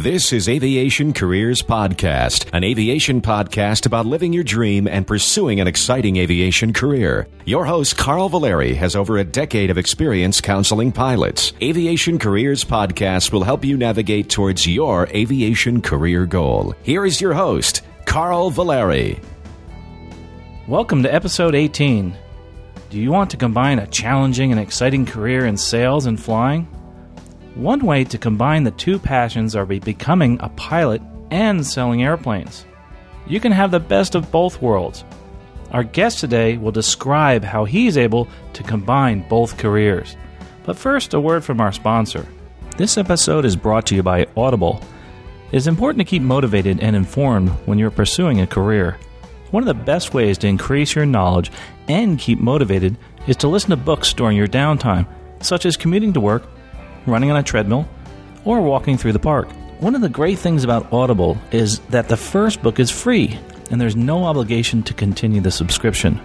This is Aviation Careers Podcast, an aviation podcast about living your dream and pursuing an exciting aviation career. Your host, Carl Valeri, has over a decade of experience counseling pilots. Aviation Careers Podcast will help you navigate towards your aviation career goal. Here is your host, Carl Valeri. Welcome to episode 18. Do you want to combine a challenging and exciting career in sales and flying? One way to combine the two passions are becoming a pilot and selling airplanes. You can have the best of both worlds. Our guest today will describe how he's able to combine both careers. But first, a word from our sponsor. This episode is brought to you by Audible. It is important to keep motivated and informed when you're pursuing a career. One of the best ways to increase your knowledge and keep motivated is to listen to books during your downtime, such as commuting to work running on a treadmill, or walking through the park. One of the great things about Audible is that the first book is free, and there's no obligation to continue the subscription.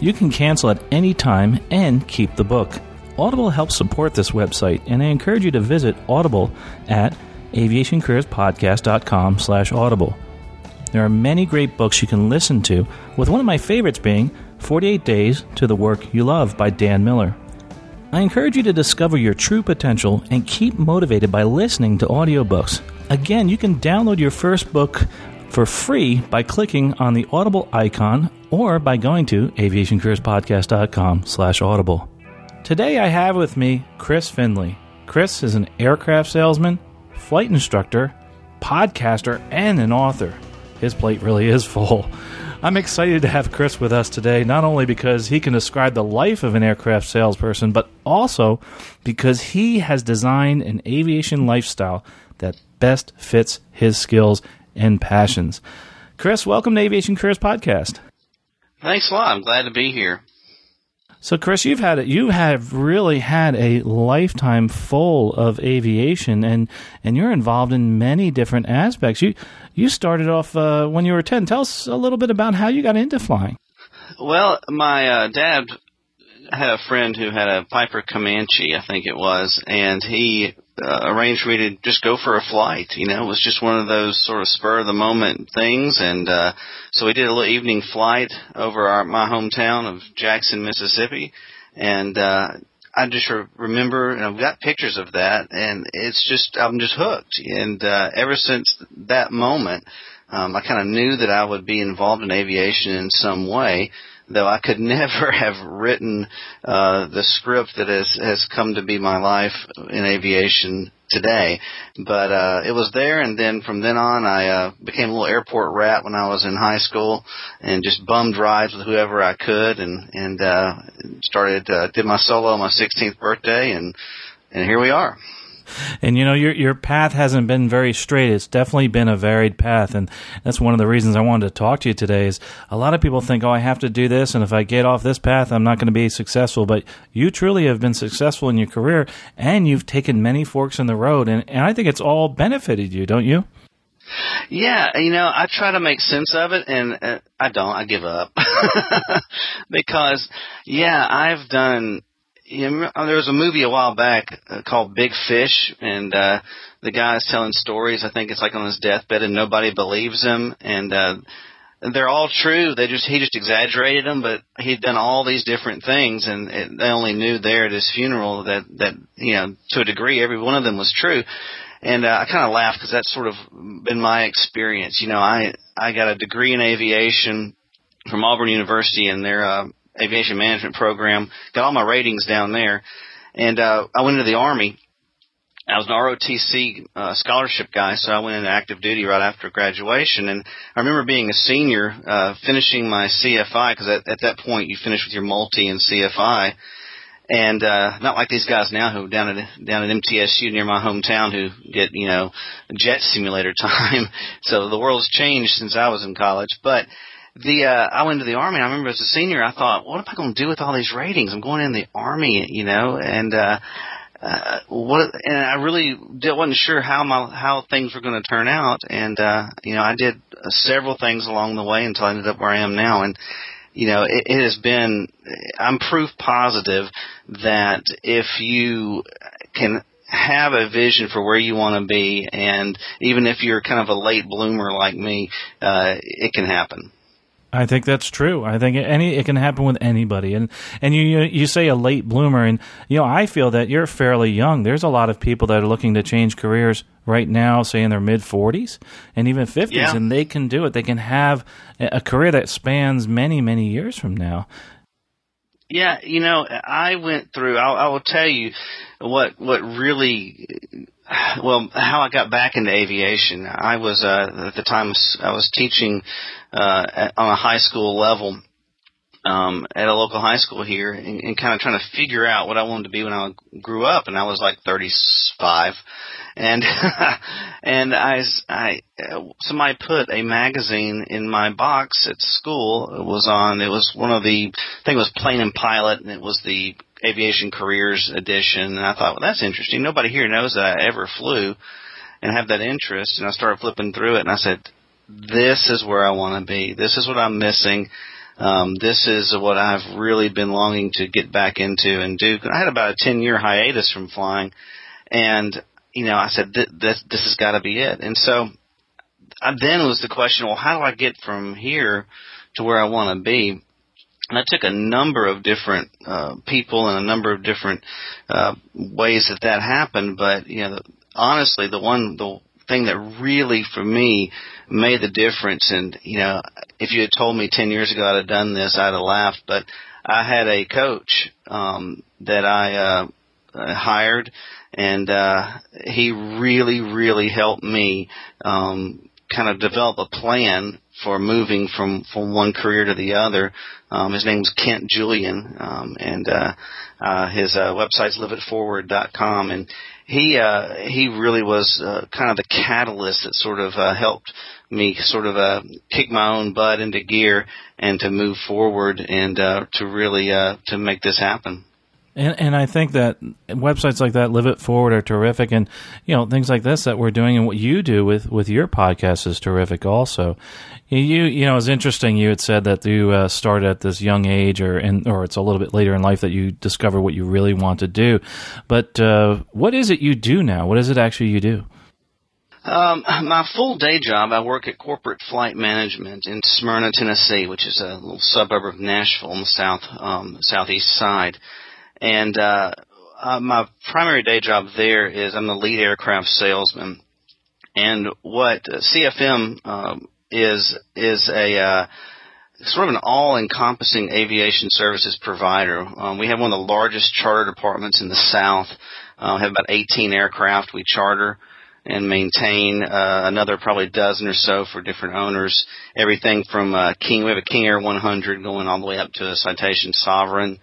You can cancel at any time and keep the book. Audible helps support this website, and I encourage you to visit Audible at aviationcareerspodcast.com slash audible. There are many great books you can listen to, with one of my favorites being 48 Days to the Work You Love by Dan Miller. I encourage you to discover your true potential and keep motivated by listening to audiobooks. Again, you can download your first book for free by clicking on the Audible icon or by going to aviationcareerspodcast.com slash audible. Today I have with me Chris Findlay. Chris is an aircraft salesman, flight instructor, podcaster, and an author. His plate really is full. I'm excited to have Chris with us today, not only because he can describe the life of an aircraft salesperson, but also because he has designed an aviation lifestyle that best fits his skills and passions. Chris, welcome to Aviation Careers Podcast. Thanks a lot. I'm glad to be here. So, Chris, you've had you have really had a lifetime full of aviation, and and you're involved in many different aspects. You you started off uh, when you were ten. Tell us a little bit about how you got into flying. Well, my uh, dad had a friend who had a Piper Comanche, I think it was, and he uh, arranged for me to just go for a flight. You know, it was just one of those sort of spur of the moment things, and uh, so we did a little evening flight over our my hometown of Jackson, Mississippi, and uh, I just re- remember, and I've got pictures of that, and it's just I'm just hooked, and uh, ever since that moment. Um, I kind of knew that I would be involved in aviation in some way, though I could never have written uh, the script that has has come to be my life in aviation today. But uh, it was there, and then from then on, I uh, became a little airport rat when I was in high school, and just bummed rides with whoever I could, and and uh, started uh, did my solo on my 16th birthday, and and here we are and you know your your path hasn't been very straight. It's definitely been a varied path, and that's one of the reasons I wanted to talk to you today. Is a lot of people think, oh, I have to do this, and if I get off this path, I'm not going to be successful. But you truly have been successful in your career, and you've taken many forks in the road, and and I think it's all benefited you, don't you? Yeah, you know, I try to make sense of it, and uh, I don't. I give up because, yeah, I've done you know, there was a movie a while back uh, called Big Fish, and uh, the guy's telling stories. I think it's like on his deathbed, and nobody believes him, and uh, they're all true. They just he just exaggerated them, but he'd done all these different things, and it, they only knew there at his funeral that that you know to a degree every one of them was true. And uh, I kind of laughed because that's sort of been my experience. You know, I I got a degree in aviation from Auburn University, and their uh, aviation management program. Got all my ratings down there, and uh, I went into the army. I was an ROTC uh, scholarship guy, so I went into active duty right after graduation. And I remember being a senior, uh, finishing my CFI because at, at that point you finish with your multi and CFI and uh not like these guys now who down at down at MTSU near my hometown who get you know jet simulator time. so the world's changed since I was in college, but the uh, I went to the army. I remember as a senior, I thought, what am I going to do with all these ratings? I'm going in the army, you know, and uh, uh, what? And I really wasn't sure how my how things were going to turn out. And uh, you know, I did uh, several things along the way until I ended up where I am now. And you know, it, it has been. I'm proof positive that if you can have a vision for where you want to be, and even if you're kind of a late bloomer like me, uh, it can happen. I think that's true. I think any it can happen with anybody, and and you you say a late bloomer, and you know I feel that you're fairly young. There's a lot of people that are looking to change careers right now, say in their mid 40s and even 50s, yeah. and they can do it. They can have a career that spans many many years from now. Yeah, you know, I went through. I'll, I will tell you what what really well how I got back into aviation. I was uh, at the time I was teaching uh, at, on a high school level um, at a local high school here, and, and kind of trying to figure out what I wanted to be when I grew up. And I was like 35, and and I I somebody put a magazine in my box at school. It was on. It was one of the I think it was Plane and Pilot, and it was the aviation careers edition. And I thought, well, that's interesting. Nobody here knows that I ever flew and have that interest. And I started flipping through it, and I said, this is where I want to be. This is what I'm missing. Um, this is what I've really been longing to get back into and do. I had about a 10 year hiatus from flying and, you know, I said, this, this, has got to be it. And so I then was the question, well, how do I get from here to where I want to be? And I took a number of different uh, people and a number of different uh, ways that that happened. But you know, honestly, the one the thing that really for me made the difference. And you know, if you had told me ten years ago I'd have done this, I'd have laughed. But I had a coach um, that I uh, hired, and uh, he really, really helped me um, kind of develop a plan for moving from from one career to the other. Um, his name's Kent Julian, um, and uh, uh, his uh, website's liveitforward.com, and he uh, he really was uh, kind of the catalyst that sort of uh, helped me sort of uh, kick my own butt into gear and to move forward and uh, to really uh, to make this happen. And, and I think that websites like that, Live It Forward, are terrific, and you know things like this that we're doing and what you do with with your podcast is terrific. Also, you you know it's interesting. You had said that you uh, started at this young age, or and or it's a little bit later in life that you discover what you really want to do. But uh, what is it you do now? What is it actually you do? Um, my full day job, I work at Corporate Flight Management in Smyrna, Tennessee, which is a little suburb of Nashville on the south um, southeast side. And uh, uh, my primary day job there is I'm the lead aircraft salesman. And what CFM um, is is a uh, sort of an all-encompassing aviation services provider. Um, we have one of the largest charter departments in the South. Uh, we have about 18 aircraft we charter and maintain uh, another probably dozen or so for different owners. Everything from uh, King, we have a King Air 100 going all the way up to a Citation Sovereign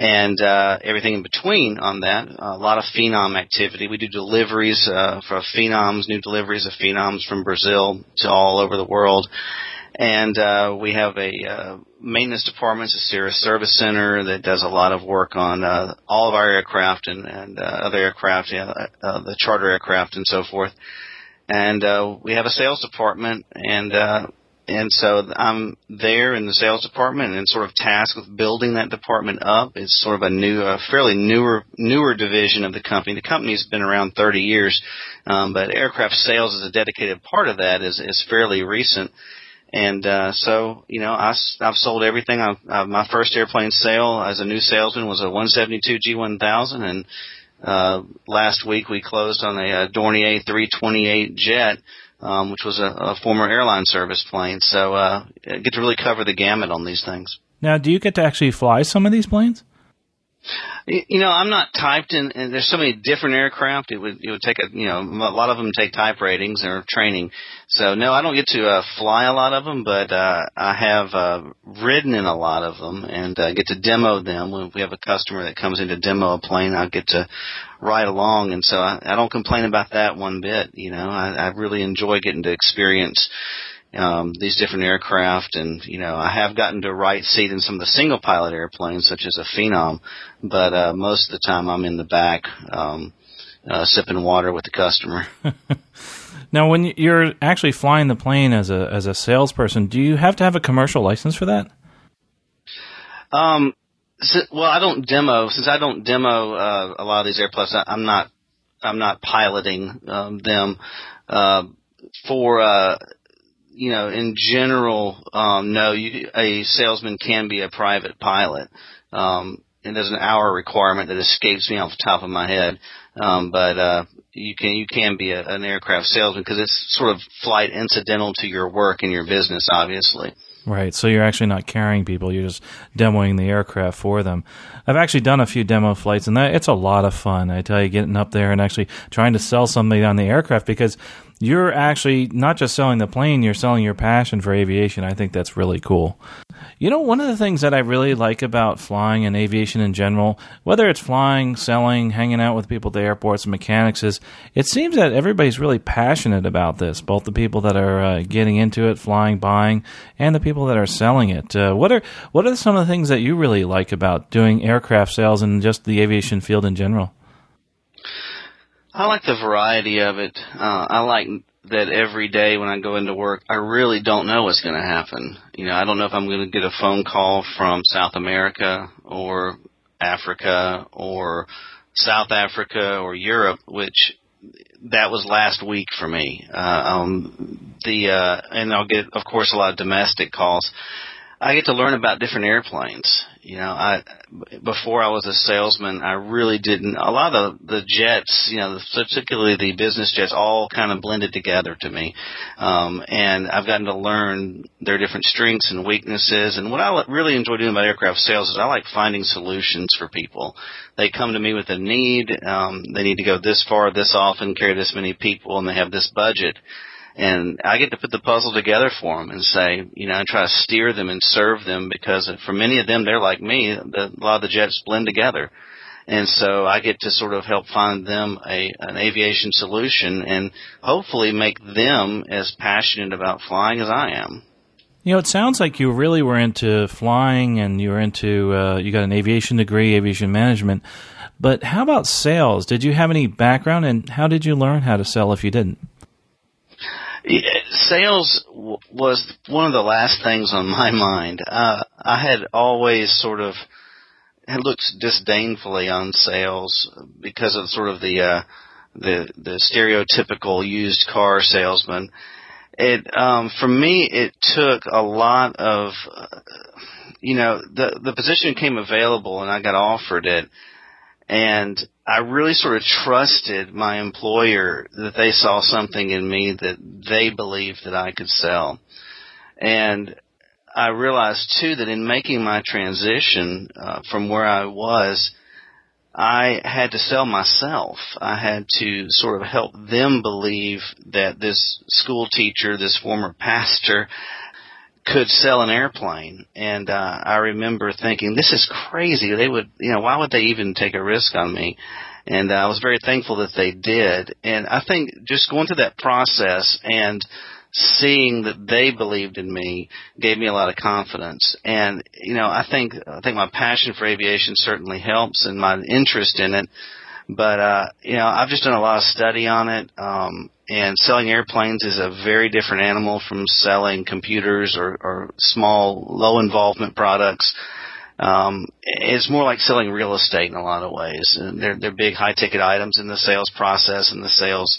and uh, everything in between on that. A lot of phenom activity. We do deliveries uh, for phenoms, new deliveries of phenoms from Brazil to all over the world. And uh, we have a uh, maintenance department, a Cirrus Service Center that does a lot of work on uh, all of our aircraft and, and uh, other aircraft, know, uh, the charter aircraft and so forth. And uh, we have a sales department, and uh, and so I'm there in the sales department and sort of tasked with building that department up. It's sort of a new, a fairly newer, newer division of the company. The company's been around 30 years, um, but aircraft sales as a dedicated part of that is, is fairly recent. And uh, so, you know, I, I've sold everything. I've, uh, my first airplane sale as a new salesman was a 172 G1000, and uh, last week we closed on a, a Dornier 328 jet um, which was a, a former airline service plane. So uh, I get to really cover the gamut on these things. Now, do you get to actually fly some of these planes? You know, I'm not typed in, and there's so many different aircraft. It would it would take a you know a lot of them take type ratings or training. So no, I don't get to uh, fly a lot of them, but uh, I have uh, ridden in a lot of them and uh, get to demo them. When we have a customer that comes in to demo a plane, I get to ride along, and so I, I don't complain about that one bit. You know, I, I really enjoy getting to experience um, these different aircraft, and you know, I have gotten to right seat in some of the single pilot airplanes, such as a Phenom, but uh, most of the time I'm in the back, um, uh, sipping water with the customer. now, when you're actually flying the plane as a as a salesperson, do you have to have a commercial license for that? Um, so, well, I don't demo since I don't demo uh, a lot of these airplanes. I, I'm not I'm not piloting um, them. Uh, for uh, you know, in general, um, no, you, a salesman can be a private pilot. Um, and there's an hour requirement that escapes me off the top of my head. Um, but uh, you can you can be a, an aircraft salesman because it's sort of flight incidental to your work and your business, obviously. Right. So you're actually not carrying people; you're just demoing the aircraft for them. I've actually done a few demo flights, and that it's a lot of fun. I tell you, getting up there and actually trying to sell somebody on the aircraft because you're actually not just selling the plane; you're selling your passion for aviation. I think that's really cool. You know, one of the things that I really like about flying and aviation in general, whether it's flying, selling, hanging out with people at the airports, mechanics, is it seems that everybody's really passionate about this. Both the people that are uh, getting into it, flying, buying, and the people that are selling it. Uh, what are what are some of the things that you really like about doing aircraft sales and just the aviation field in general? I like the variety of it. Uh, I like that every day when I go into work, I really don't know what's going to happen. You know, I don't know if I'm going to get a phone call from South America or Africa or South Africa or Europe, which that was last week for me. Uh, um, the uh, and I'll get, of course, a lot of domestic calls. I get to learn about different airplanes. You know, I before I was a salesman, I really didn't. A lot of the, the jets, you know, particularly the business jets, all kind of blended together to me, um, and I've gotten to learn their different strengths and weaknesses. And what I really enjoy doing about aircraft sales is I like finding solutions for people. They come to me with a need. Um, they need to go this far, this often, carry this many people, and they have this budget and I get to put the puzzle together for them and say, you know, and try to steer them and serve them because for many of them, they're like me. The, a lot of the jets blend together. And so I get to sort of help find them a, an aviation solution and hopefully make them as passionate about flying as I am. You know, it sounds like you really were into flying and you were into, uh, you got an aviation degree, aviation management. But how about sales? Did you have any background and how did you learn how to sell if you didn't? Sales w- was one of the last things on my mind. Uh, I had always sort of looked disdainfully on sales because of sort of the uh, the the stereotypical used car salesman. It um, for me, it took a lot of, uh, you know, the the position came available and I got offered it and I really sort of trusted my employer that they saw something in me that they believed that I could sell. And I realized too that in making my transition uh, from where I was, I had to sell myself. I had to sort of help them believe that this school teacher, this former pastor, could sell an airplane. And uh, I remember thinking, this is crazy. They would, you know, why would they even take a risk on me? And uh, I was very thankful that they did. And I think just going through that process and seeing that they believed in me gave me a lot of confidence. And you know, I think I think my passion for aviation certainly helps, and my interest in it. But uh, you know, I've just done a lot of study on it. Um, and selling airplanes is a very different animal from selling computers or, or small, low involvement products. Um, it's more like selling real estate in a lot of ways. And they're, they're big high ticket items in the sales process and the sales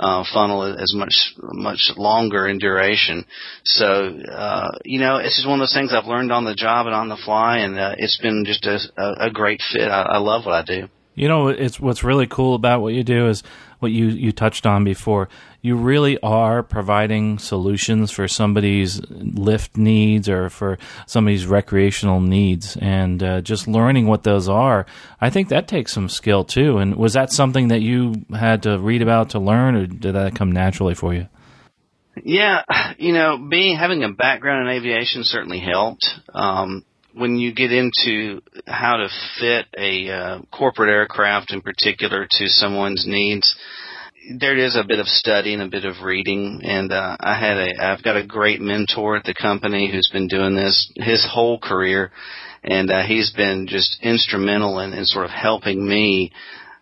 uh, funnel is much much longer in duration. So uh, you know, it's just one of those things I've learned on the job and on the fly, and uh, it's been just a, a, a great fit. I, I love what I do. You know, it's what's really cool about what you do is what you, you touched on before. You really are providing solutions for somebody's lift needs or for somebody's recreational needs, and uh, just learning what those are. I think that takes some skill too. And was that something that you had to read about to learn, or did that come naturally for you? Yeah, you know, being having a background in aviation certainly helped. Um, when you get into how to fit a uh, corporate aircraft in particular to someone's needs, there is a bit of study and a bit of reading. And uh, I had a, I've got a great mentor at the company who's been doing this his whole career, and uh, he's been just instrumental in, in sort of helping me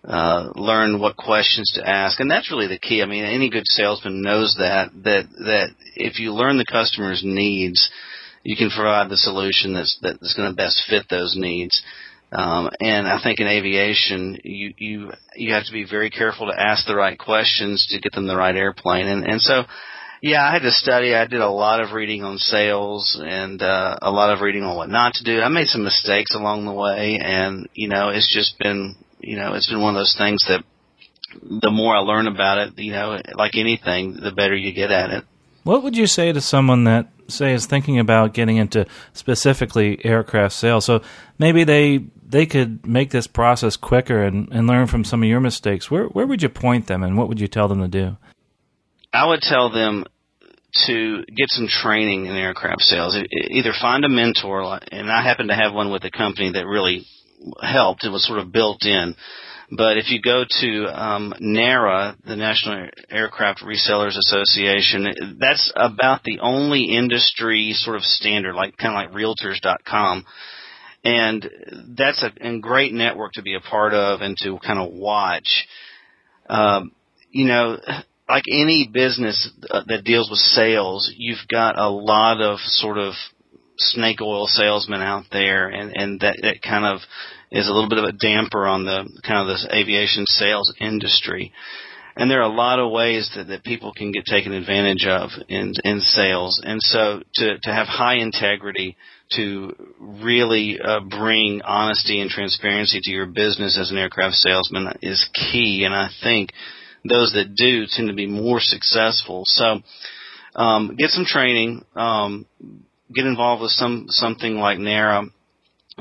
uh, learn what questions to ask, and that's really the key. I mean, any good salesman knows that that that if you learn the customer's needs, you can provide the solution that's that's going to best fit those needs. Um, and I think in aviation, you you you have to be very careful to ask the right questions to get them the right airplane. And and so, yeah, I had to study. I did a lot of reading on sales and uh, a lot of reading on what not to do. I made some mistakes along the way, and you know, it's just been you know, it's been one of those things that the more I learn about it, you know, like anything, the better you get at it. What would you say to someone that say is thinking about getting into specifically aircraft sales? So maybe they they could make this process quicker and, and learn from some of your mistakes. Where where would you point them and what would you tell them to do? I would tell them to get some training in aircraft sales. Either find a mentor, and I happen to have one with a company that really helped. It was sort of built in. But if you go to um, NARA, the National Aircraft Resellers Association, that's about the only industry sort of standard, like kind of like Realtors.com, and that's a, a great network to be a part of and to kind of watch. Um, you know, like any business uh, that deals with sales, you've got a lot of sort of snake oil salesmen out there, and and that that kind of is a little bit of a damper on the kind of this aviation sales industry. And there are a lot of ways that, that people can get taken advantage of in in sales. And so to to have high integrity, to really uh, bring honesty and transparency to your business as an aircraft salesman is key. And I think those that do tend to be more successful. So um, get some training. Um, get involved with some something like NARA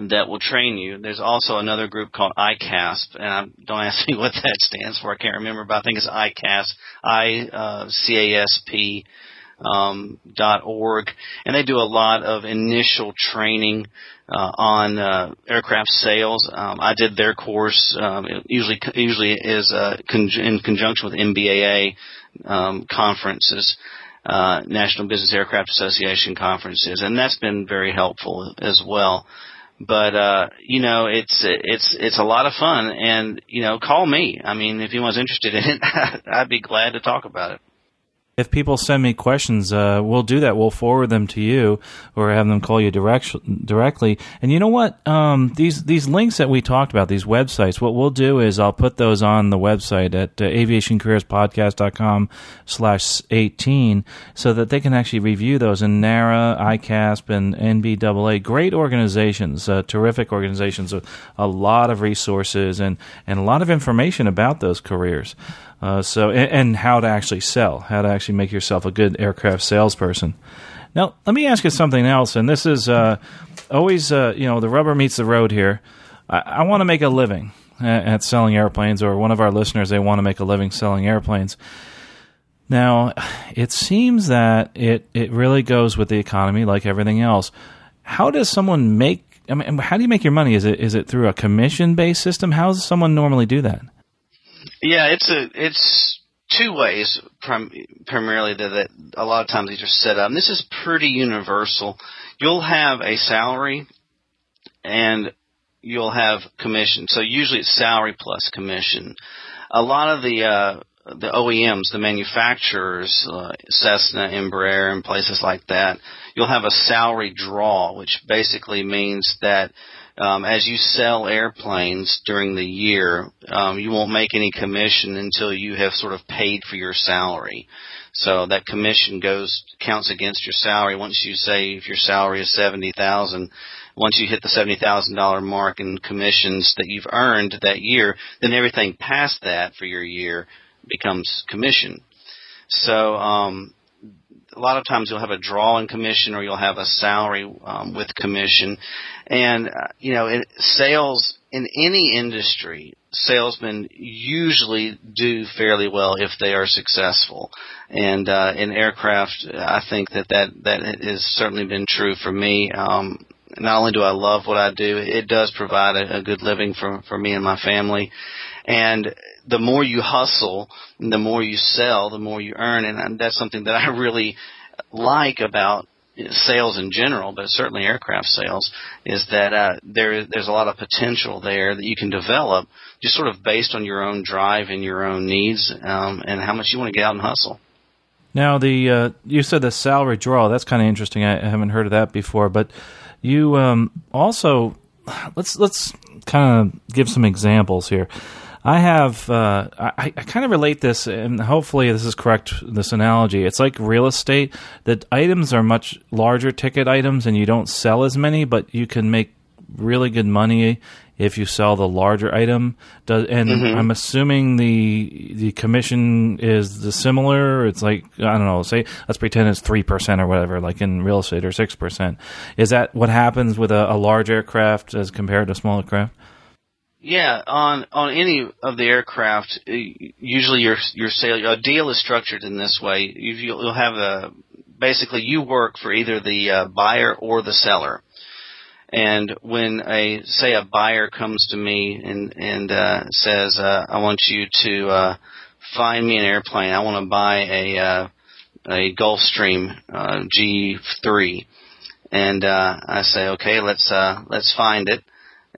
that will train you. There's also another group called ICASP, and I, don't ask me what that stands for. I can't remember, but I think it's ICASP, I C A S P um, dot org, and they do a lot of initial training uh, on uh, aircraft sales. Um, I did their course. Um, it usually usually is uh, con- in conjunction with NBAA um, conferences uh, National Business Aircraft Association conferences, and that's been very helpful as well. But uh, you know, it's it's it's a lot of fun, and you know, call me. I mean, if anyone's interested in it, I'd be glad to talk about it if people send me questions, uh, we'll do that. We'll forward them to you or have them call you direct, directly. And you know what? Um, these these links that we talked about, these websites, what we'll do is I'll put those on the website at uh, aviationcareerspodcast.com slash 18 so that they can actually review those in NARA, ICASP, and NBAA. Great organizations, uh, terrific organizations with a lot of resources and, and a lot of information about those careers. Uh, so and, and, how to actually sell, how to actually make yourself a good aircraft salesperson. Now, let me ask you something else, and this is uh, always uh, you know the rubber meets the road here. I, I want to make a living at, at, selling airplanes, or one of our listeners they want to make a living selling airplanes. Now, it seems that it it really goes with the economy, like everything else. How does someone make? I mean, how do you make your money? Is it is it through a commission based system? How does someone normally do that? Yeah, it's a it's two ways prim- primarily that, that a lot of times these are set up. And this is pretty universal. You'll have a salary and you'll have commission. So usually it's salary plus commission. A lot of the uh, the OEMs, the manufacturers, uh, Cessna, Embraer, and places like that, you'll have a salary draw, which basically means that um, as you sell airplanes during the year, um, you won't make any commission until you have sort of paid for your salary. So that commission goes counts against your salary. Once you say if your salary is seventy thousand, once you hit the seventy thousand dollar mark in commissions that you've earned that year, then everything past that for your year becomes commission. So um, a lot of times you'll have a draw in commission or you'll have a salary um, with commission. And, uh, you know, in sales in any industry, salesmen usually do fairly well if they are successful. And uh, in aircraft, I think that, that that has certainly been true for me. Um, not only do I love what I do, it does provide a, a good living for for me and my family. And the more you hustle, the more you sell, the more you earn, and that's something that I really like about sales in general, but certainly aircraft sales, is that uh, there there's a lot of potential there that you can develop just sort of based on your own drive and your own needs um, and how much you want to get out and hustle. Now, the uh, you said the salary draw. That's kind of interesting. I haven't heard of that before, but you um, also let's let's kind of give some examples here. I have uh, I, I kind of relate this, and hopefully this is correct. This analogy, it's like real estate. That items are much larger ticket items, and you don't sell as many, but you can make really good money if you sell the larger item. Does and mm-hmm. I'm assuming the the commission is the similar. It's like I don't know. Say let's pretend it's three percent or whatever, like in real estate, or six percent. Is that what happens with a, a large aircraft as compared to smaller craft? Yeah, on on any of the aircraft, usually your your sale a deal is structured in this way. You'll have a basically you work for either the uh, buyer or the seller. And when a say a buyer comes to me and and uh, says, uh, "I want you to uh, find me an airplane. I want to buy a uh, a Gulfstream uh, G3," and uh, I say, "Okay, let's uh, let's find it."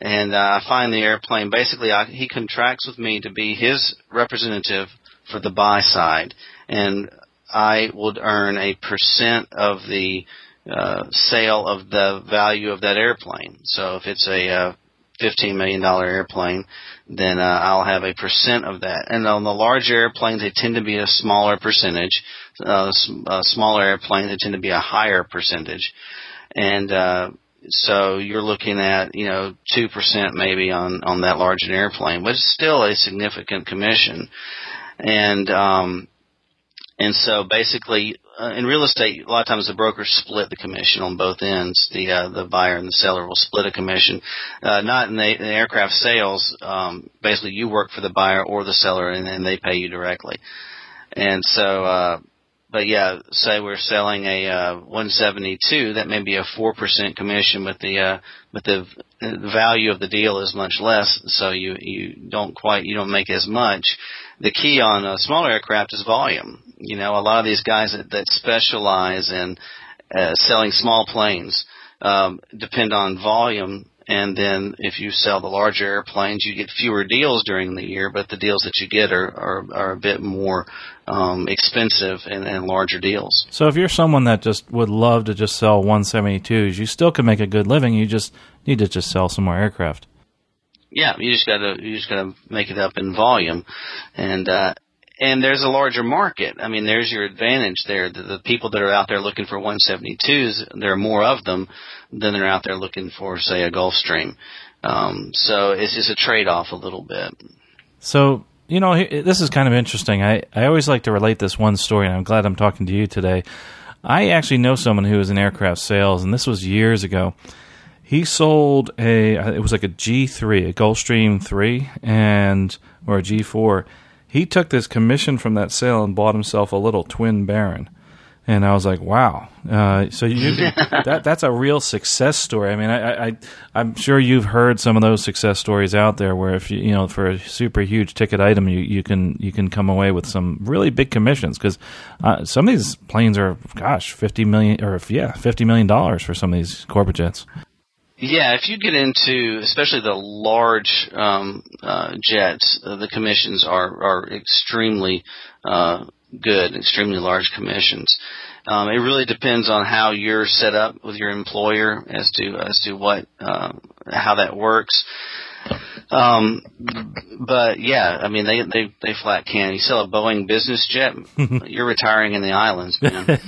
And uh, I find the airplane. Basically, I, he contracts with me to be his representative for the buy side, and I would earn a percent of the uh, sale of the value of that airplane. So if it's a uh, $15 million airplane, then uh, I'll have a percent of that. And on the larger airplanes, they tend to be a smaller percentage. Uh, uh, smaller airplanes, they tend to be a higher percentage. And uh, so you're looking at you know two percent maybe on on that large an airplane, but it's still a significant commission. And um, and so basically, uh, in real estate, a lot of times the brokers split the commission on both ends. The uh, the buyer and the seller will split a commission. Uh, not in the, in aircraft sales. Um, basically, you work for the buyer or the seller, and then they pay you directly. And so, uh, but yeah, say we're selling a uh, 172, that may be a four percent commission, but the uh, but the, the value of the deal is much less, so you you don't quite you don't make as much. The key on a smaller aircraft is volume. You know, a lot of these guys that, that specialize in uh, selling small planes um, depend on volume and then if you sell the larger airplanes, you get fewer deals during the year, but the deals that you get are are, are a bit more um, expensive and, and larger deals. So if you're someone that just would love to just sell 172s, you still can make a good living. You just need to just sell some more aircraft. Yeah, you just gotta you just gotta make it up in volume, and uh, and there's a larger market. I mean, there's your advantage there. The, the people that are out there looking for 172s, there are more of them than they're out there looking for, say, a Gulfstream. Um, so it's just a trade-off a little bit. So you know, this is kind of interesting. I I always like to relate this one story, and I'm glad I'm talking to you today. I actually know someone who was in aircraft sales, and this was years ago. He sold a it was like a G3, a Gulfstream 3 and or a G4 he took this commission from that sale and bought himself a little twin Baron. And I was like, "Wow!" Uh, so you, that that's a real success story. I mean, I, I I'm sure you've heard some of those success stories out there, where if you you know for a super huge ticket item, you, you can you can come away with some really big commissions because uh, some of these planes are, gosh, fifty million or yeah, fifty million dollars for some of these corporate jets. Yeah, if you get into especially the large um, uh, jets, uh, the commissions are are extremely uh, good, extremely large commissions. Um, it really depends on how you're set up with your employer as to as to what uh, how that works. Um, but yeah, I mean they they they flat can. You sell a Boeing business jet, you're retiring in the islands, man.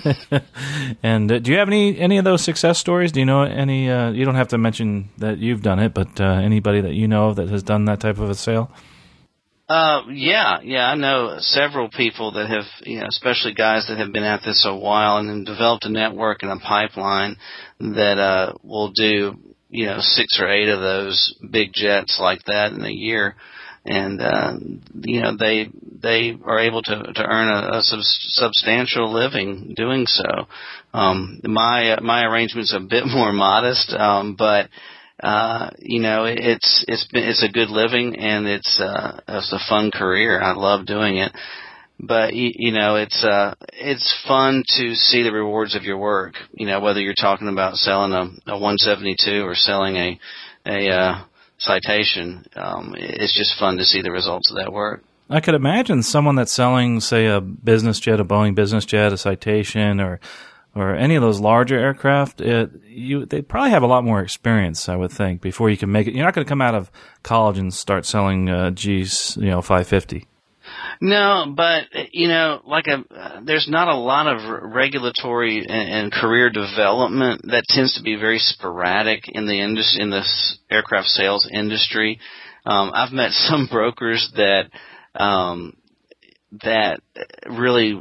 and uh, do you have any any of those success stories? Do you know any? Uh, you don't have to mention that you've done it, but uh, anybody that you know of that has done that type of a sale. Uh, yeah, yeah, I know several people that have, you know, especially guys that have been at this a while and have developed a network and a pipeline that uh, will do you know six or eight of those big jets like that in a year, and uh, you know they they are able to to earn a, a sub- substantial living doing so. Um, my my arrangement's a bit more modest, um, but uh, you know, it's it's been it's a good living and it's uh, it's a fun career. I love doing it but you know it's uh it's fun to see the rewards of your work you know whether you're talking about selling a, a 172 or selling a a uh citation um it's just fun to see the results of that work I could imagine someone that's selling, say, a business jet, a Boeing business jet, a citation, or or any of those larger aircraft, it, you they probably have a lot more experience, I would think, before you can make it. You're not going to come out of college and start selling uh, G's, you know, 550. No, but you know, like a, uh, there's not a lot of regulatory and, and career development that tends to be very sporadic in the industry in this aircraft sales industry. Um, I've met some brokers that um, that really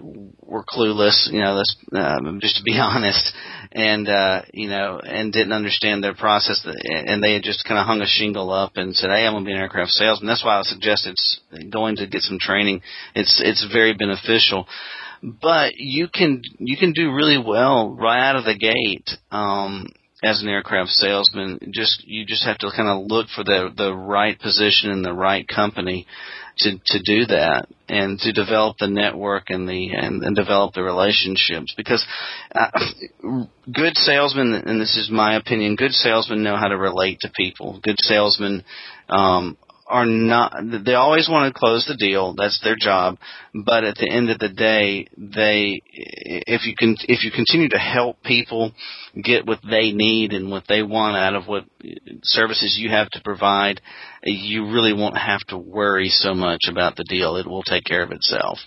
were clueless, you know, let's, um, just to be honest, and, uh, you know, and didn't understand their process, and they had just kind of hung a shingle up and said, hey, I'm to be an aircraft salesman. That's why I suggested going to get some training. It's, it's very beneficial. But you can, you can do really well right out of the gate. Um, as an aircraft salesman, just you just have to kind of look for the the right position in the right company to to do that and to develop the network and the and, and develop the relationships. Because uh, good salesmen and this is my opinion good salesmen know how to relate to people. Good salesmen um are not they always want to close the deal. That's their job. But at the end of the day they if you can if you continue to help people get what they need and what they want out of what services you have to provide you really won't have to worry so much about the deal. It will take care of itself.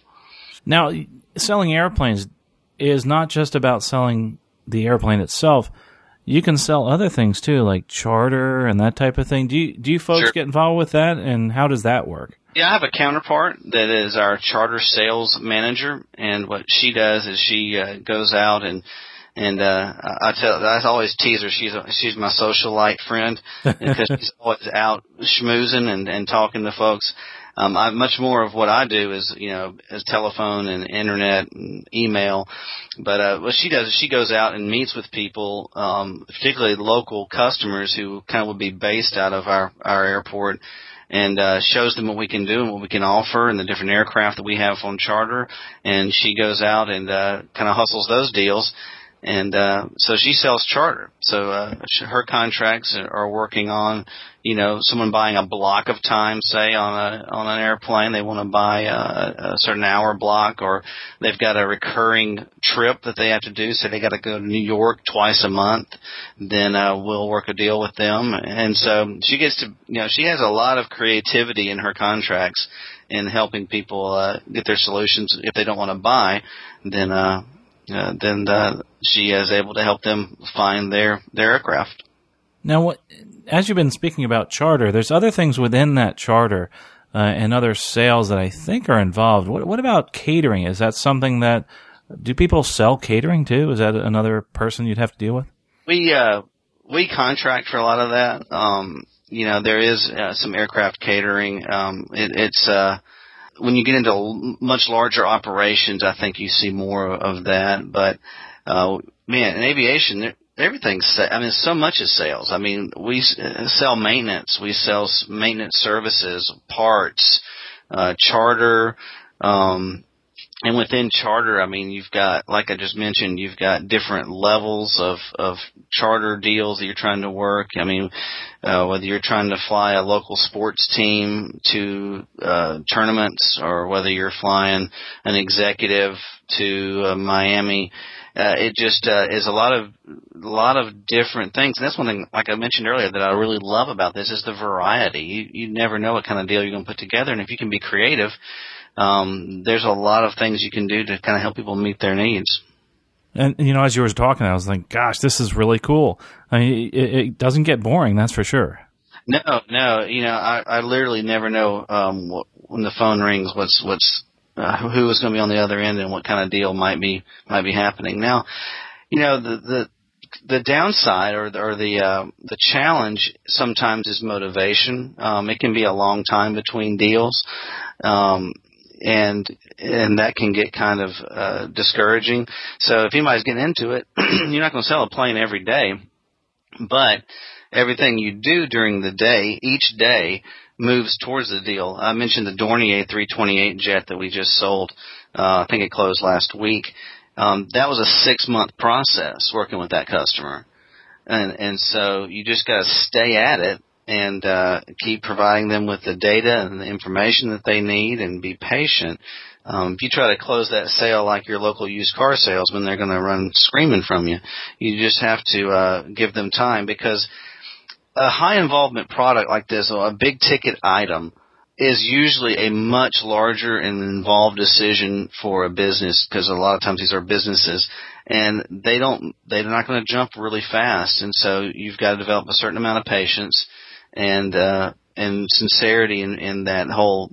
Now selling airplanes is not just about selling the airplane itself you can sell other things too, like charter and that type of thing. Do you do you folks sure. get involved with that, and how does that work? Yeah, I have a counterpart that is our charter sales manager, and what she does is she uh, goes out and and uh I tell I always tease her she's a, she's my socialite friend because she's always out schmoozing and and talking to folks um, I, much more of what I do is, you know, is telephone and internet and email. But uh, what she does is she goes out and meets with people, um, particularly local customers who kind of would be based out of our our airport and uh, shows them what we can do and what we can offer and the different aircraft that we have on charter. And she goes out and uh, kind of hustles those deals and uh, so she sells charter. So uh, her contracts are working on, you know, someone buying a block of time, say on a on an airplane, they want to buy a, a certain hour block, or they've got a recurring trip that they have to do, so they got to go to New York twice a month. Then uh, we'll work a deal with them, and so she gets to, you know, she has a lot of creativity in her contracts in helping people uh, get their solutions if they don't want to buy. Then uh, uh, then the, she is able to help them find their their aircraft. Now, what, as you've been speaking about charter, there's other things within that charter uh, and other sales that I think are involved. What, what about catering? Is that something that do people sell catering too? Is that another person you'd have to deal with? We uh, we contract for a lot of that. Um, you know, there is uh, some aircraft catering. Um, it, it's uh, when you get into much larger operations, I think you see more of that. But uh, man, in aviation, everything's. I mean, so much is sales. I mean, we sell maintenance, we sell maintenance services, parts, uh, charter. Um, and within charter, I mean, you've got, like I just mentioned, you've got different levels of, of charter deals that you're trying to work. I mean, uh, whether you're trying to fly a local sports team to, uh, tournaments or whether you're flying an executive to uh, Miami, uh, it just uh, is a lot of a lot of different things. And that's one thing, like I mentioned earlier, that I really love about this is the variety. You you never know what kind of deal you're going to put together, and if you can be creative, um, there's a lot of things you can do to kind of help people meet their needs. And you know, as you were talking, I was like, "Gosh, this is really cool." I mean, it, it doesn't get boring, that's for sure. No, no, you know, I, I literally never know um, what, when the phone rings what's what's uh, who is going to be on the other end and what kind of deal might be might be happening. Now, you know, the the the downside or the, or the uh, the challenge sometimes is motivation. Um, it can be a long time between deals. Um, and and that can get kind of uh, discouraging. So if anybody's getting into it, you're not going to sell a plane every day, but everything you do during the day, each day, moves towards the deal. I mentioned the Dornier 328 jet that we just sold. Uh, I think it closed last week. Um, that was a six month process working with that customer, and and so you just got to stay at it and uh, keep providing them with the data and the information that they need, and be patient. Um, if you try to close that sale like your local used car salesman, they're going to run screaming from you. You just have to uh, give them time because a high involvement product like this, a big ticket item, is usually a much larger and involved decision for a business because a lot of times these are businesses and they don't they're not going to jump really fast and so you've got to develop a certain amount of patience and uh and sincerity in in that whole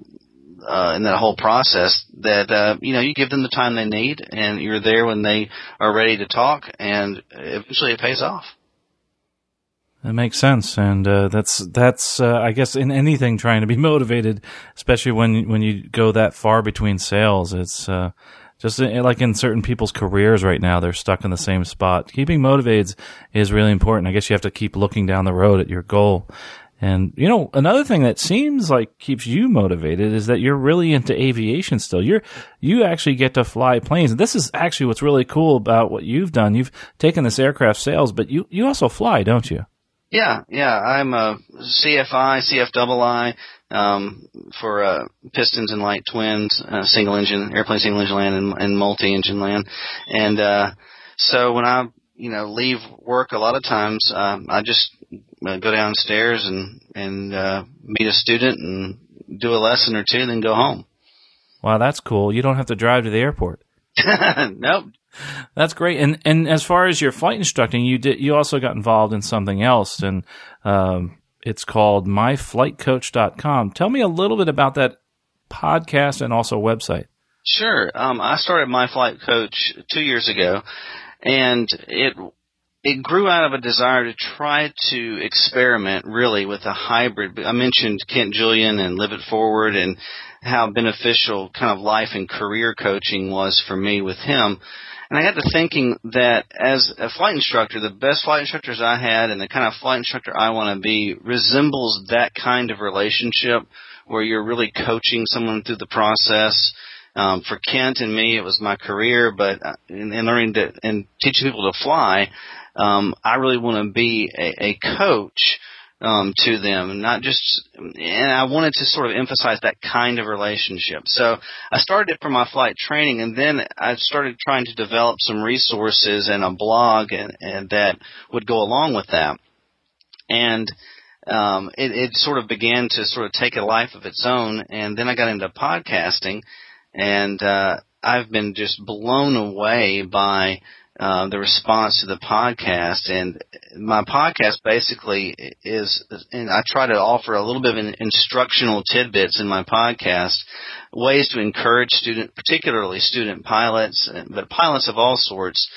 uh, in that whole process that uh, you know you give them the time they need and you're there when they are ready to talk and eventually it pays off. That makes sense, and uh, that's that's uh, I guess in anything trying to be motivated, especially when when you go that far between sales, it's uh, just uh, like in certain people's careers right now, they're stuck in the same spot. Keeping motivated is really important. I guess you have to keep looking down the road at your goal. And you know, another thing that seems like keeps you motivated is that you're really into aviation still. You're you actually get to fly planes. And this is actually what's really cool about what you've done. You've taken this aircraft sales, but you you also fly, don't you? Yeah, yeah. I'm a CFI, CFII um, for uh, pistons and light twins, uh, single engine airplane, single engine land, and, and multi engine land. And uh, so when I you know leave work, a lot of times uh, I just uh, go downstairs and and uh, meet a student and do a lesson or two, and then go home. Wow, that's cool. You don't have to drive to the airport. nope, that's great. And and as far as your flight instructing, you did you also got involved in something else, and um, it's called myflightcoach.com. Tell me a little bit about that podcast and also website. Sure. Um, I started my flight coach two years ago, and it it grew out of a desire to try to experiment really with a hybrid. I mentioned Kent Julian and Live It Forward and how beneficial kind of life and career coaching was for me with him. And I got to thinking that as a flight instructor, the best flight instructors I had and the kind of flight instructor I want to be resembles that kind of relationship where you're really coaching someone through the process. Um, for Kent and me, it was my career, but uh, in, in learning to and teaching people to fly, um, I really want to be a, a coach um, to them, not just. And I wanted to sort of emphasize that kind of relationship. So I started it for my flight training, and then I started trying to develop some resources and a blog, and, and that would go along with that. And um, it, it sort of began to sort of take a life of its own, and then I got into podcasting, and uh, I've been just blown away by uh, the response to the podcast. And my podcast basically is, and I try to offer a little bit of instructional tidbits in my podcast, ways to encourage student, particularly student pilots, but pilots of all sorts,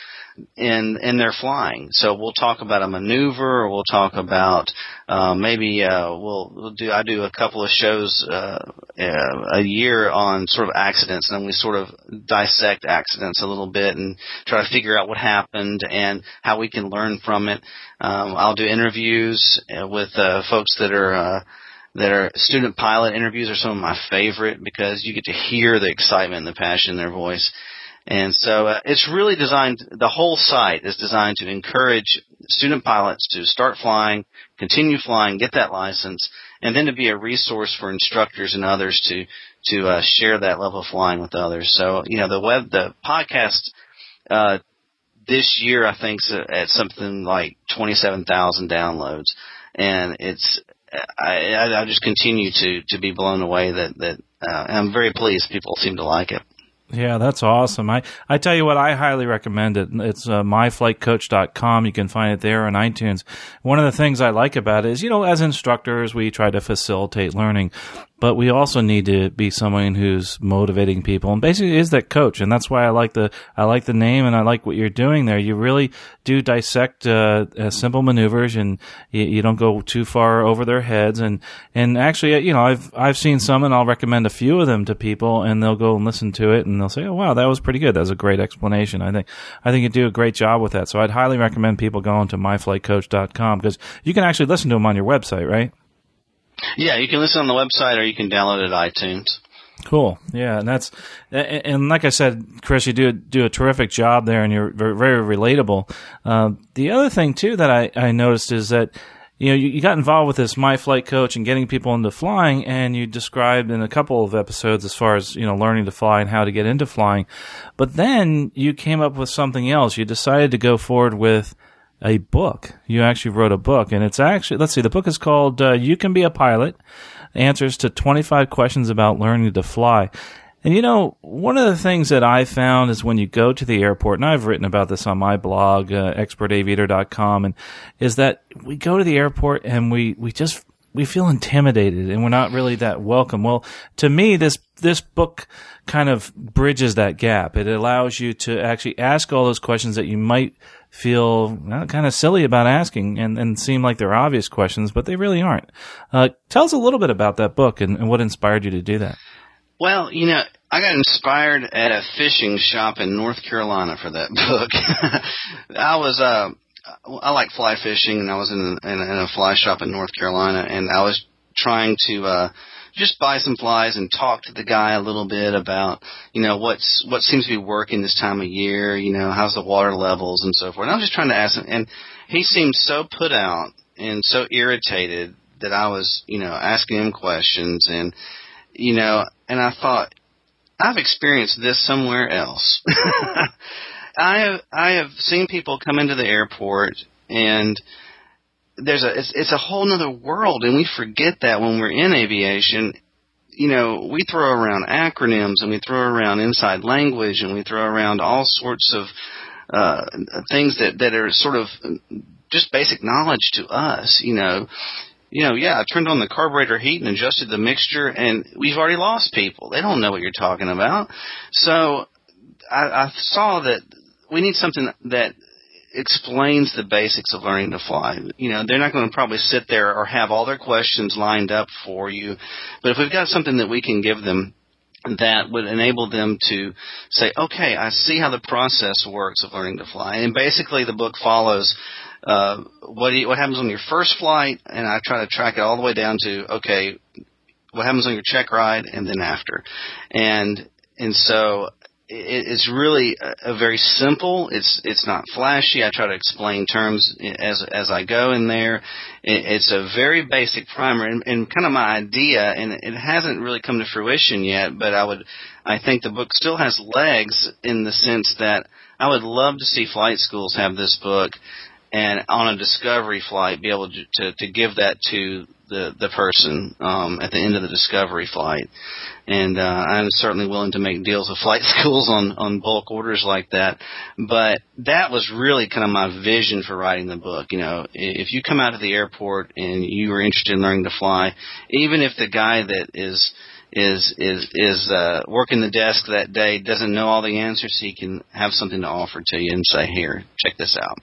in in their flying. So we'll talk about a maneuver, or we'll talk about uh, maybe uh, we'll, we'll do I do a couple of shows uh, uh, a year on sort of accidents, and then we sort of dissect accidents a little bit and try to figure out what happened and how we can learn from it. Um, I'll do interviews uh, with uh, folks that are. Uh, that are student pilot interviews are some of my favorite because you get to hear the excitement and the passion in their voice. And so uh, it's really designed, the whole site is designed to encourage student pilots to start flying, continue flying, get that license, and then to be a resource for instructors and others to, to uh, share that level of flying with others. So, you know, the web, the podcast, uh, this year I think at something like 27,000 downloads. And it's, I, I just continue to, to be blown away that, that, uh, I'm very pleased people seem to like it. Yeah, that's awesome. I, I tell you what, I highly recommend it. It's uh, myflightcoach.com. You can find it there on iTunes. One of the things I like about it is, you know, as instructors, we try to facilitate learning but we also need to be someone who's motivating people and basically is that coach. And that's why I like the, I like the name and I like what you're doing there. You really do dissect, uh, uh, simple maneuvers and you, you, don't go too far over their heads. And, and actually, uh, you know, I've, I've seen some and I'll recommend a few of them to people and they'll go and listen to it and they'll say, Oh, wow, that was pretty good. That was a great explanation. I think, I think you do a great job with that. So I'd highly recommend people going to myflightcoach.com because you can actually listen to them on your website, right? Yeah, you can listen on the website or you can download it at iTunes. Cool. Yeah, and that's and like I said, Chris, you do do a terrific job there, and you're very, very relatable. Uh, the other thing too that I, I noticed is that you know, you, you got involved with this My Flight Coach and getting people into flying, and you described in a couple of episodes as far as you know learning to fly and how to get into flying. But then you came up with something else. You decided to go forward with a book. You actually wrote a book, and it's actually let's see, the book is called uh, "You Can Be a Pilot." Answers to 25 questions about learning to fly. And you know, one of the things that I found is when you go to the airport, and I've written about this on my blog, uh, expertaviator.com, and is that we go to the airport and we, we just, we feel intimidated and we're not really that welcome. Well, to me, this, this book kind of bridges that gap. It allows you to actually ask all those questions that you might feel well, kind of silly about asking and, and seem like they're obvious questions, but they really aren't. Uh, tell us a little bit about that book and, and what inspired you to do that. Well, you know, I got inspired at a fishing shop in North Carolina for that book. I was uh I like fly fishing and I was in a, in a, in a fly shop in North Carolina and I was trying to uh just buy some flies and talk to the guy a little bit about, you know, what's what seems to be working this time of year, you know, how's the water levels and so forth. And I was just trying to ask him and he seemed so put out and so irritated that I was, you know, asking him questions and you know, and I thought, I've experienced this somewhere else. I have I have seen people come into the airport and there's a it's, it's a whole other world and we forget that when we're in aviation you know we throw around acronyms and we throw around inside language and we throw around all sorts of uh things that that are sort of just basic knowledge to us you know you know, yeah, I turned on the carburetor heat and adjusted the mixture, and we've already lost people. They don't know what you're talking about. So I, I saw that we need something that explains the basics of learning to fly. You know, they're not going to probably sit there or have all their questions lined up for you, but if we've got something that we can give them that would enable them to say, okay, I see how the process works of learning to fly. And basically the book follows uh, what you, what happens on your first flight, and I try to track it all the way down to okay, what happens on your check ride, and then after, and and so it, it's really a, a very simple. It's it's not flashy. I try to explain terms as as I go in there. It, it's a very basic primer, and, and kind of my idea, and it hasn't really come to fruition yet. But I would, I think the book still has legs in the sense that I would love to see flight schools have this book and on a discovery flight be able to to, to give that to the the person um, at the end of the discovery flight. And uh, I'm certainly willing to make deals with flight schools on on bulk orders like that. But that was really kind of my vision for writing the book. You know, if you come out of the airport and you are interested in learning to fly, even if the guy that is is is is uh, working the desk that day doesn't know all the answers, he can have something to offer to you and say, "Here, check this out."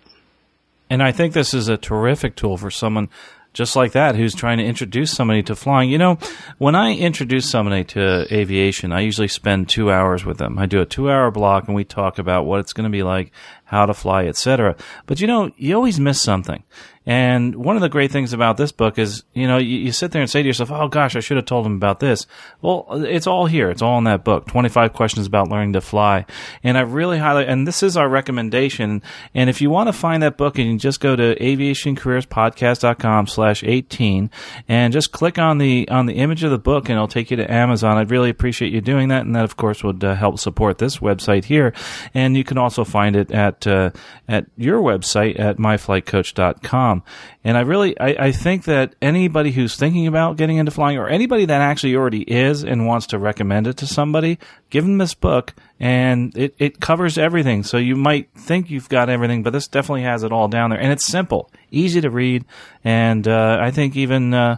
And I think this is a terrific tool for someone just like that who's trying to introduce somebody to flying. You know, when I introduce somebody to aviation, I usually spend two hours with them. I do a two hour block and we talk about what it's going to be like, how to fly, etc. But you know, you always miss something. And one of the great things about this book is, you know, you, you, sit there and say to yourself, oh gosh, I should have told him about this. Well, it's all here. It's all in that book. 25 questions about learning to fly. And I really highly, and this is our recommendation. And if you want to find that book, you can just go to aviationcareerspodcast.com slash 18 and just click on the, on the image of the book and it'll take you to Amazon. I'd really appreciate you doing that. And that of course would uh, help support this website here. And you can also find it at, uh, at your website at myflightcoach.com. And I really, I, I think that anybody who's thinking about getting into flying or anybody that actually already is and wants to recommend it to somebody, give them this book and it, it covers everything. So you might think you've got everything, but this definitely has it all down there. And it's simple, easy to read. And, uh, I think even, uh,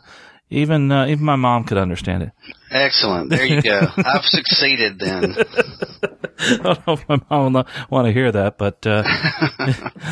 even uh, even my mom could understand it. Excellent. There you go. I've succeeded then. I don't know if my mom will want to hear that, but uh,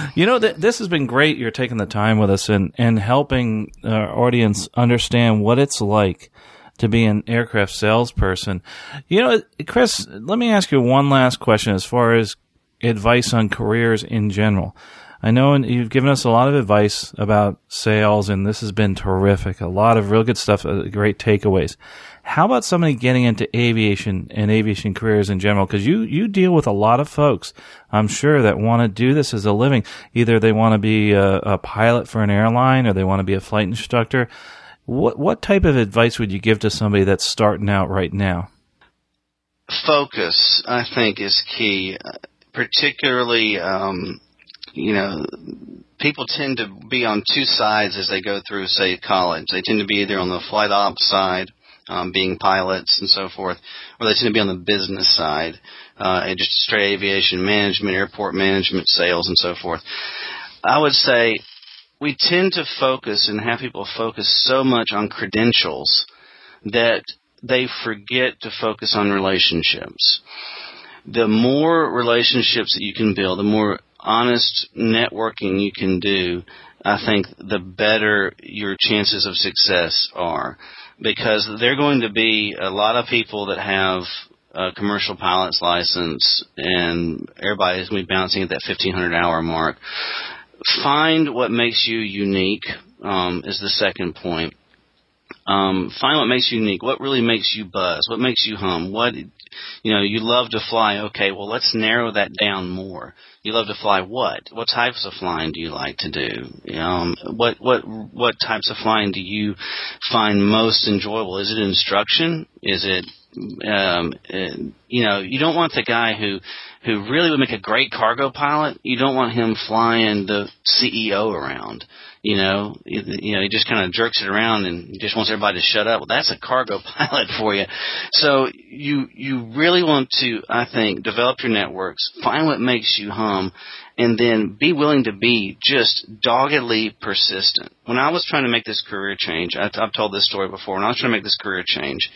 you know, th- this has been great. You're taking the time with us and and helping our audience understand what it's like to be an aircraft salesperson. You know, Chris, let me ask you one last question as far as advice on careers in general. I know you've given us a lot of advice about sales, and this has been terrific. A lot of real good stuff, uh, great takeaways. How about somebody getting into aviation and aviation careers in general? Because you, you deal with a lot of folks, I'm sure, that want to do this as a living. Either they want to be a, a pilot for an airline or they want to be a flight instructor. What, what type of advice would you give to somebody that's starting out right now? Focus, I think, is key. Particularly, um, you know, people tend to be on two sides as they go through, say, college. They tend to be either on the flight ops side um, being pilots and so forth, or they tend to be on the business side, uh, and just straight aviation management, airport management, sales, and so forth. I would say we tend to focus and have people focus so much on credentials that they forget to focus on relationships. The more relationships that you can build, the more honest networking you can do, I think the better your chances of success are because they're going to be a lot of people that have a commercial pilot's license, and everybody's going to be bouncing at that 1500 hour mark. Find what makes you unique um, is the second point. Um, find what makes you unique. What really makes you buzz? What makes you hum? What you know, you love to fly. Okay, well, let's narrow that down more. You love to fly what? What types of flying do you like to do? Um, what what what types of flying do you find most enjoyable? Is it instruction? Is it um, uh, you know, you don't want the guy who who really would make a great cargo pilot. You don't want him flying the CEO around. You know, you, you know, he just kind of jerks it around and just wants everybody to shut up. Well, that's a cargo pilot for you. So you you really want to, I think, develop your networks, find what makes you hum, and then be willing to be just doggedly persistent. When I was trying to make this career change, I, I've told this story before. When I was trying to make this career change,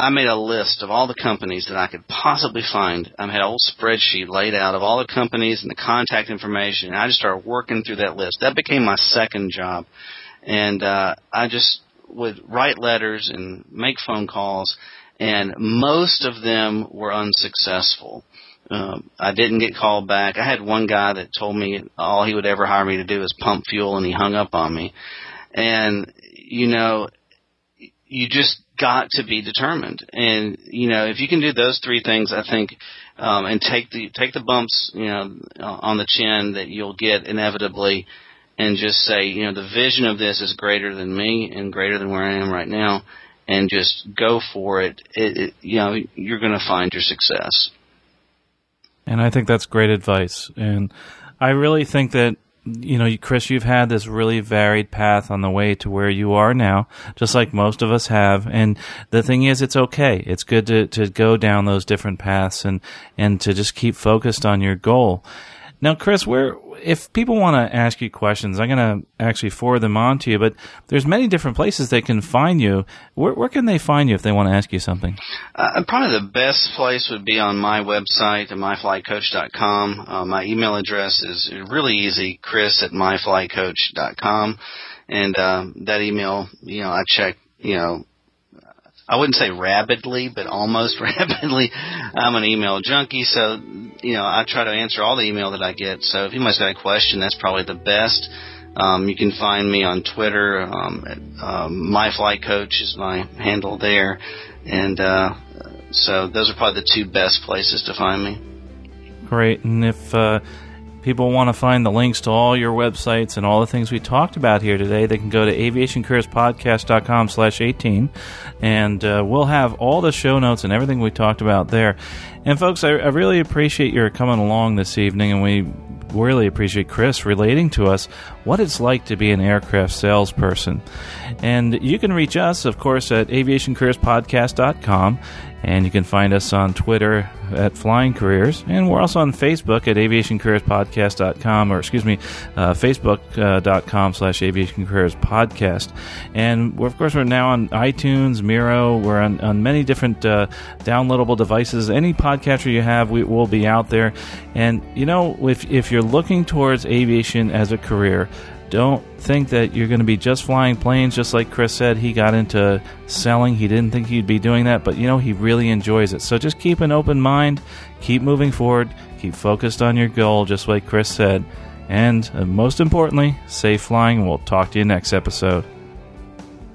I made a list of all the companies that I could possibly find. I had a whole spreadsheet laid out of all the companies and the contact information, and I just started working through that list. That became my second job, and uh, I just would write letters and make phone calls, and most of them were unsuccessful. Um, I didn't get called back. I had one guy that told me all he would ever hire me to do is pump fuel, and he hung up on me. And you know, you just got to be determined. And you know, if you can do those three things, I think, um, and take the take the bumps, you know, on the chin that you'll get inevitably, and just say, you know, the vision of this is greater than me and greater than where I am right now, and just go for it. it, it you know, you're going to find your success. And I think that's great advice. And I really think that you know, Chris, you've had this really varied path on the way to where you are now, just like most of us have. And the thing is, it's okay. It's good to, to go down those different paths and, and to just keep focused on your goal. Now, Chris, where if people want to ask you questions, I'm going to actually forward them on to you. But there's many different places they can find you. Where, where can they find you if they want to ask you something? Uh, probably the best place would be on my website at myflightcoach.com. Uh, my email address is really easy, Chris at myflightcoach.com, and uh, that email, you know, I check, you know, I wouldn't say rapidly, but almost rapidly. I'm an email junkie, so you know I try to answer all the email that I get. So if anybody's got a question, that's probably the best. Um, you can find me on Twitter. Um, at, um, my flight coach is my handle there, and uh, so those are probably the two best places to find me. Great, and if uh, people want to find the links to all your websites and all the things we talked about here today, they can go to aviationcareerspodcast.com slash 18, and uh, we'll have all the show notes and everything we talked about there. And folks, I, I really appreciate your coming along this evening, and we really appreciate Chris relating to us what it's like to be an aircraft salesperson. And you can reach us, of course, at aviationcareerspodcast.com. And you can find us on Twitter at Flying Careers. And we're also on Facebook at aviationcareerspodcast.com, or excuse me, uh, facebook.com uh, slash aviation careers podcast. And of course, we're now on iTunes, Miro. We're on, on many different uh, downloadable devices. Any podcatcher you have, we will be out there. And, you know, if, if you're looking towards aviation as a career, don't think that you're going to be just flying planes. Just like Chris said, he got into selling. He didn't think he'd be doing that, but you know, he really enjoys it. So just keep an open mind, keep moving forward, keep focused on your goal, just like Chris said, And uh, most importantly, safe flying. We'll talk to you next episode.